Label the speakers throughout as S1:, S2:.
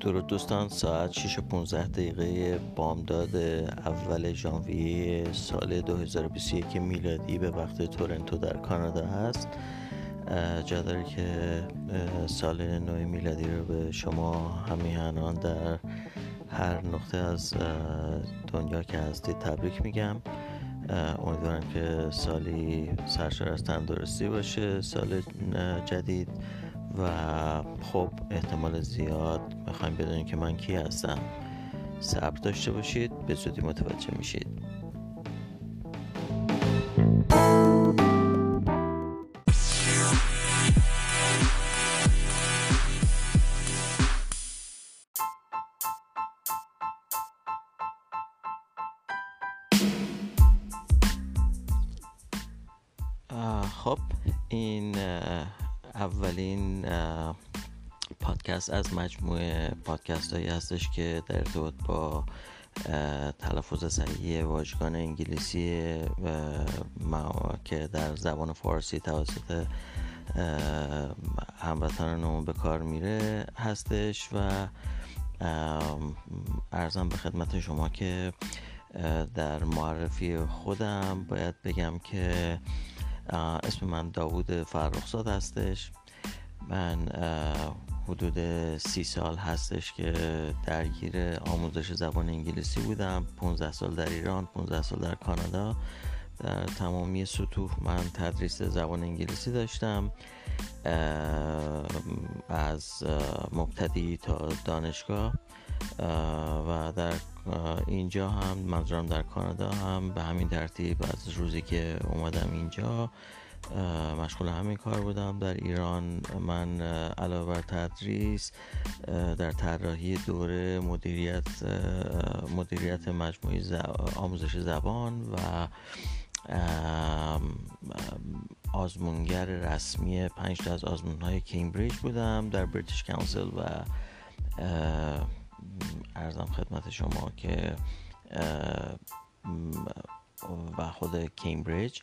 S1: درود دوستان ساعت 6 و 15 دقیقه بامداد اول ژانویه سال 2021 میلادی به وقت تورنتو در کانادا هست. جا که سال نو میلادی رو به شما همیهنان در هر نقطه از دنیا که هستید تبریک میگم. امیدوارم که سالی سرشار از تندرستی باشه. سال جدید و خب احتمال زیاد می‌خوایم بدونیم که من کی هستم. صبر داشته باشید به زودی متوجه میشید. پادکست از مجموعه پادکست هایی هستش که در ارتباط با تلفظ صحیح واژگان انگلیسی که در زبان فارسی توسط هموطنانمون به کار میره هستش و ارزم به خدمت شما که در معرفی خودم باید بگم که اسم من داوود فرخزاد هستش. من حدود سی سال هستش که درگیر آموزش زبان انگلیسی بودم. 15 سال در ایران 15 سال در کانادا. در تمامی سطوح من تدریس زبان انگلیسی داشتم. از مبتدی تا دانشگاه. و در اینجا هم منظورم در کانادا هم به همین ترتیب از روزی که اومدم اینجا مشغول همین کار بودم. در ایران من علاوه بر تدریس در طراحی دوره مدیریت مدیریت مجموعی آموزش زبان و آزمونگر رسمی پنج از آزمون های کمبریج بودم در بریتیش کانسل و ارزم خدمت شما که و خود کمبریج.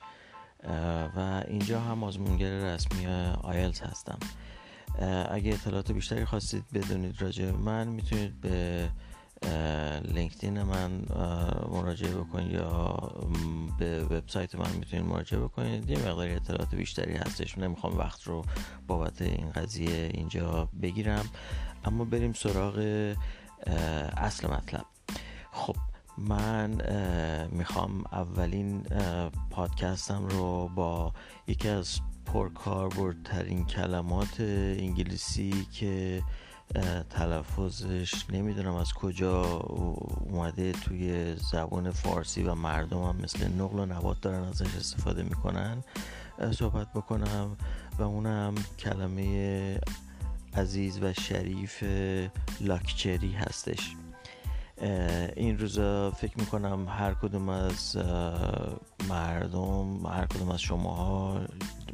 S1: و اینجا هم آزمونگر رسمی آیلز هستم. اگه اطلاعات بیشتری خواستید بدونید راجع من می‌تونید به لینکدین من مراجعه بکنید یا به وبسایت من می‌تونید مراجعه بکنید. یه مقداری اطلاعات بیشتری هستش. نمی‌خوام وقت رو بابت این قضیه اینجا بگیرم. اما بریم سراغ اصل مطلب. خب من می‌خوام اولین پادکستم رو با یکی از پرکاربردترین کلمات انگلیسی که تلفظش نمی‌دونم از کجا اومده توی زبان فارسی و مردم هم مثل نقل و نبات دارن ازش استفاده می‌کنن صحبت بکنم و اونم کلمه عزیز و شریف لاکچری هستش. این روزا فکر می‌کنم هر کدوم از مردم هر کدوم از شماها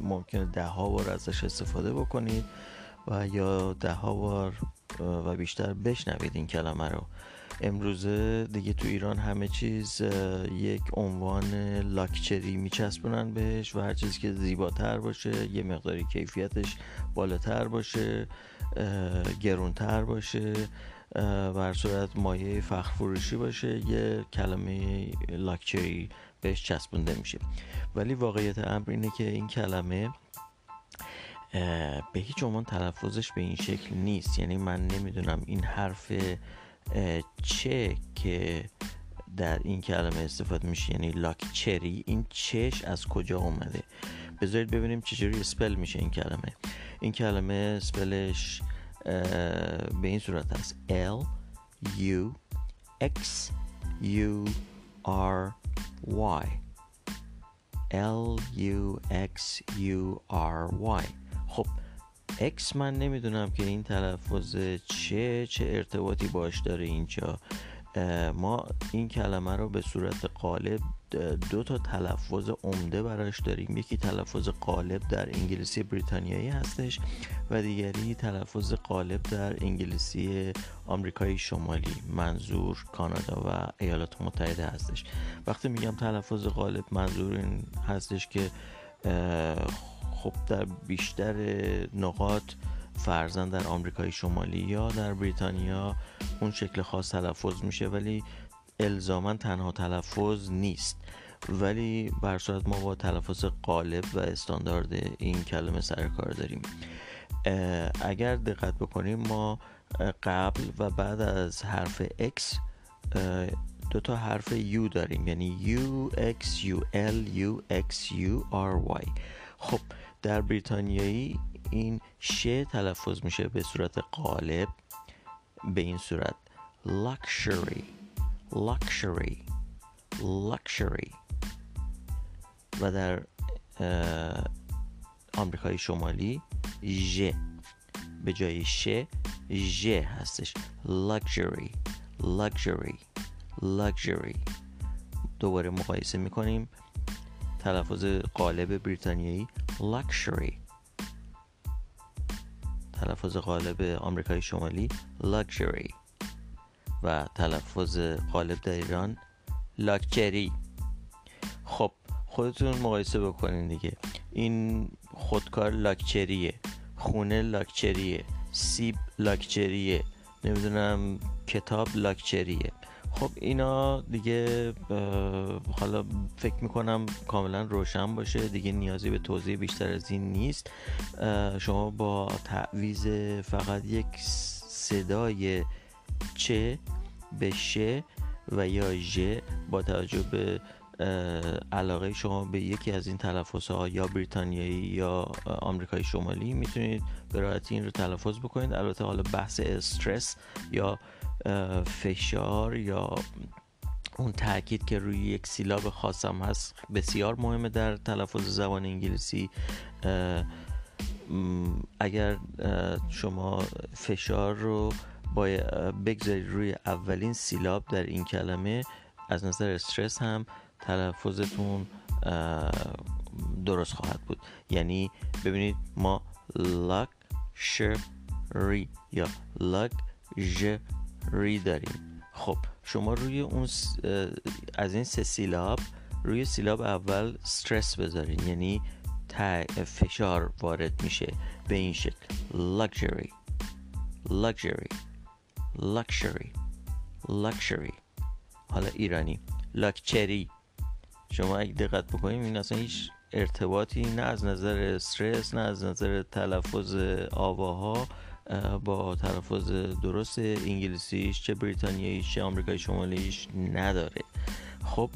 S1: ممکنه ده ها بار ازش استفاده بکنید و یا ده ها بار و بیشتر بشنوید این کلمه رو. امروزه دیگه تو ایران همه چیز یک عنوان لاکچری میچسبونن بهش و هر چیزی که زیباتر باشه یه مقداری کیفیتش بالاتر باشه گرونتر باشه. بر صورت مایه فخر فروشی باشه یه کلمه لاکچری بهش چسبونده میشه. ولی واقعیت امر اینه که این کلمه به هیچ عنوان تلفظش به این شکل نیست. یعنی من نمی‌دونم این حرف چه که در این کلمه استفاده میشه یعنی لاکچری این چش از کجا اومده؟ بذارید ببینیم چجوری اسپل میشه این کلمه. این کلمه اسپلش به این صورت هست L U X U R Y. L U X U R Y. خب X من نمی‌دونم که این تلفظ چه چه ارتباطی باش داره اینجا ما این کلمه رو به صورت قالب دو تا تلفظ عمده براش داریم. یکی تلفظ قالب در انگلیسی بریتانیایی هستش و دیگری تلفظ قالب در انگلیسی آمریکای شمالی منظور کانادا و ایالات متحده هستش. وقتی میگم تلفظ قالب منظور این هستش که خب در بیشتر نقاط فرزن در آمریکای شمالی یا در بریتانیا اون شکل خاص تلفظ میشه ولی الزاما تنها تلفظ نیست. ولی بر صورت ما با تلفظ قالب و استاندارد این کلمه سر کار داریم. اگر دقت بکنیم ما قبل و بعد از حرف X دو تا حرف U داریم. یعنی U X U L U X U R Y. خب در بریتانیایی این ش تلفظ میشه به صورت قالب به این صورت. Luxury. Luxury. Luxury. و در آمریکای شمالی ژ. به جای ش ژ هستش. Luxury. Luxury. Luxury. دوباره مقایسه می‌کنیم. تلفظ قالب بریتانیایی luxury. تلفظ قالب آمریکای شمالی luxury و تلفظ قالب در ایران لاکچری خب خودتون مقایسه بکنین دیگه. این خودکار لاکچریه خونه لاکچریه سیب لاکچریه نمی‌دونم کتاب لاکچریه خب اینا دیگه حالا فکر می‌کنم کاملا روشن باشه. دیگه نیازی به توضیح بیشتر از این نیست. شما با تعویز فقط یک صدای چه به شه و یا ژ با توجه به علاقه شما به یکی از این تلفظ ها یا بریتانیایی یا آمریکای شمالی می‌تونید به راحتی این رو تلفظ بکنید. البته حالا بحث استرس یا فشار یا اون تاکید که روی یک سیلاب خاصم هست بسیار مهمه در تلفظ زبان انگلیسی. اگر شما فشار رو بگذارید روی اولین سیلاب در این کلمه از نظر استرس هم تلفظتون درست خواهد بود. یعنی ببینید ما لاکشری یا لاکژری داریم. خب شما روی اون از این سه سیلاب روی سیلاب اول استرس بذارین. یعنی فشار وارد میشه به این شکل. Luxury. Luxury. Luxury. Luxury. حالا ایرانی. لاکچری شما اگه دقت بکنیم این اصلا هیچ ارتباطی نه از نظر استرس نه از نظر تلفظ آواها با تلفظ درست انگلیسیش چه بریتانیاییش چه آمریکای شمالیش نداره. خب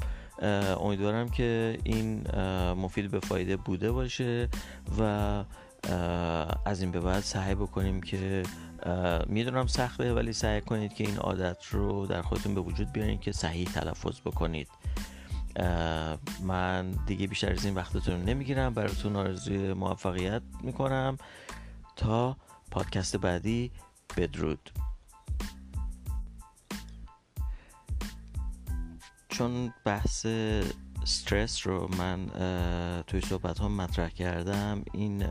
S1: امیدوارم که این مفید به فایده بوده باشه و از این به بعد سعی بکنیم که می‌دونم سخته ولی سعی کنید که این عادت رو در خودتون به وجود بیارین که صحیح تلفظ بکنید. من دیگه بیشتر از این وقتتون رو نمی‌گیرم. براتون آرزوی موفقیت می‌کنم. تا پادکست بعدی بدرود. چون بحث استرس رو من توی صحبت ها مطرح کردم این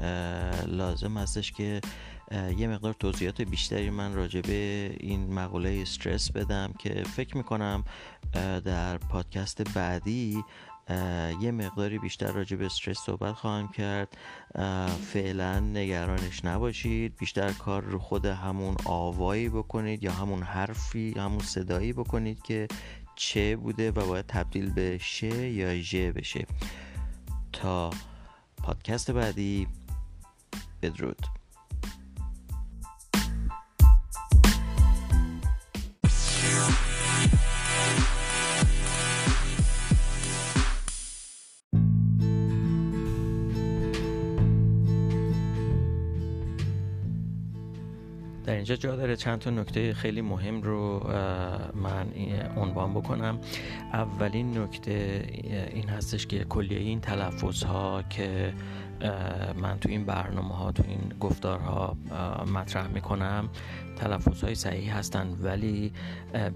S1: لازم هستش که یه مقدار توضیحات بیشتری من راجع به این مقوله استرس بدم که فکر می‌کنم در پادکست بعدی یه مقداری بیشتر راجع به استرس صحبت خواهم کرد. فعلا نگرانش نباشید. بیشتر کار رو خود همون آوایی بکنید یا همون حرفی همون صدایی بکنید که چه بوده و باید تبدیل به شه یا ژ بشه. تا پادکست بعدی بدرود. اینجا جا داره چند تا نکته خیلی مهم رو من عنوان بکنم. اولین نکته این هستش که کلیه این تلفظ ها که من تو این برنامه ها تو این گفتارها مطرح می‌کنم تلفظ های صحیح هستند ولی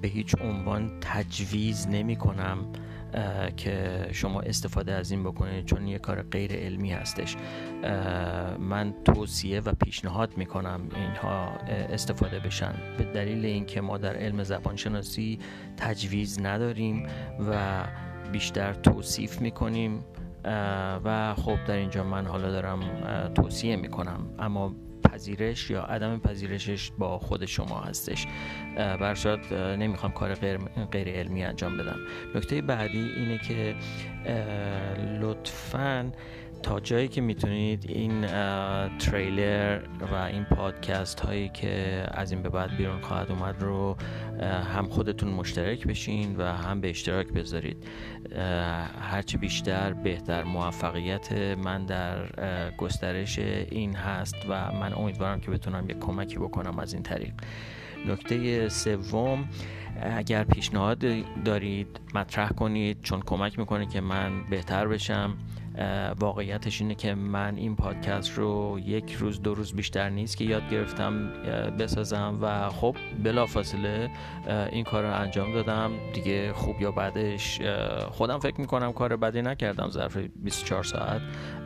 S1: به هیچ عنوان تجویز نمی کنم که شما استفاده از این بکنید چون یه کار غیر علمی هستش. من توصیه و پیشنهاد می‌کنم اینها استفاده بشن. به دلیل اینکه ما در علم زبانشناسی تجویز نداریم و بیشتر توصیف می‌کنیم و خب در اینجا من حالا دارم توصیه می‌کنم. اما پذیرش یا عدم پذیرشش با خود شما هستش. برشاد نمی‌خوام کار غیر, غیر علمی انجام بدم. نکته بعدی اینه که لطفاً تا جایی که می‌تونید این تریلر و این پادکست هایی که از این به بعد بیرون خواهد اومد رو هم خودتون مشترک بشین و هم به اشتراک بذارید. هرچی بیشتر بهتر موفقیت من در گسترش این هست و من امیدوارم که بتونم یک کمکی بکنم از این طریق. نکته سوم اگر پیشنهاد دارید مطرح کنید چون کمک می‌کنه که من بهتر بشم. واقعیتش اینه که من این پادکست رو یک روز دو روز بیشتر نیست که یاد گرفتم بسازم و خب بلافاصله این کار رو انجام دادم. دیگه خوب یا بعدش خودم فکر می‌کنم کار بدی نکردم ظرف 24 ساعت.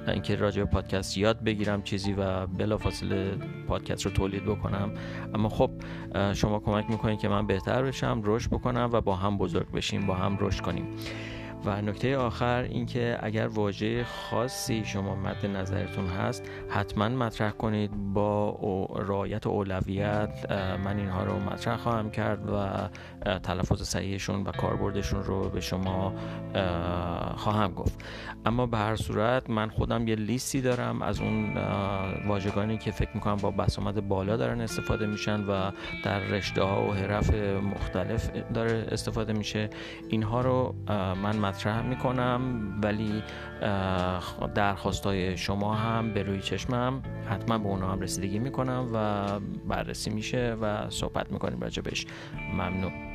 S1: اینکه راجع به پادکست یاد بگیرم چیزی و بلافاصله پادکست رو تولید بکنم. اما خب شما کمک می‌کنید که من بهتر بشم رشد بکنم و با هم بزرگ بشیم با هم رشد کنیم. و نکته آخر اینکه اگر واژه خاصی شما مد نظرتون هست حتما مطرح کنید با رعایت اولویت من اینها رو مطرح خواهم کرد و تلفظ صحیحشون و کاربردشون رو به شما خواهم گفت. اما به هر صورت من خودم یه لیستی دارم از اون واژگانی که فکر می‌کنم با بسامد بالا دارن استفاده میشن و در رشته ها و حرف مختلف داره استفاده میشه. اینها رو من مطرح می‌کنم ولی درخواست های شما هم به روی چشمم حتما به اونا هم رسیدگی می‌کنم و بررسی میشه و صحبت می‌کنیم راجبش ممنون.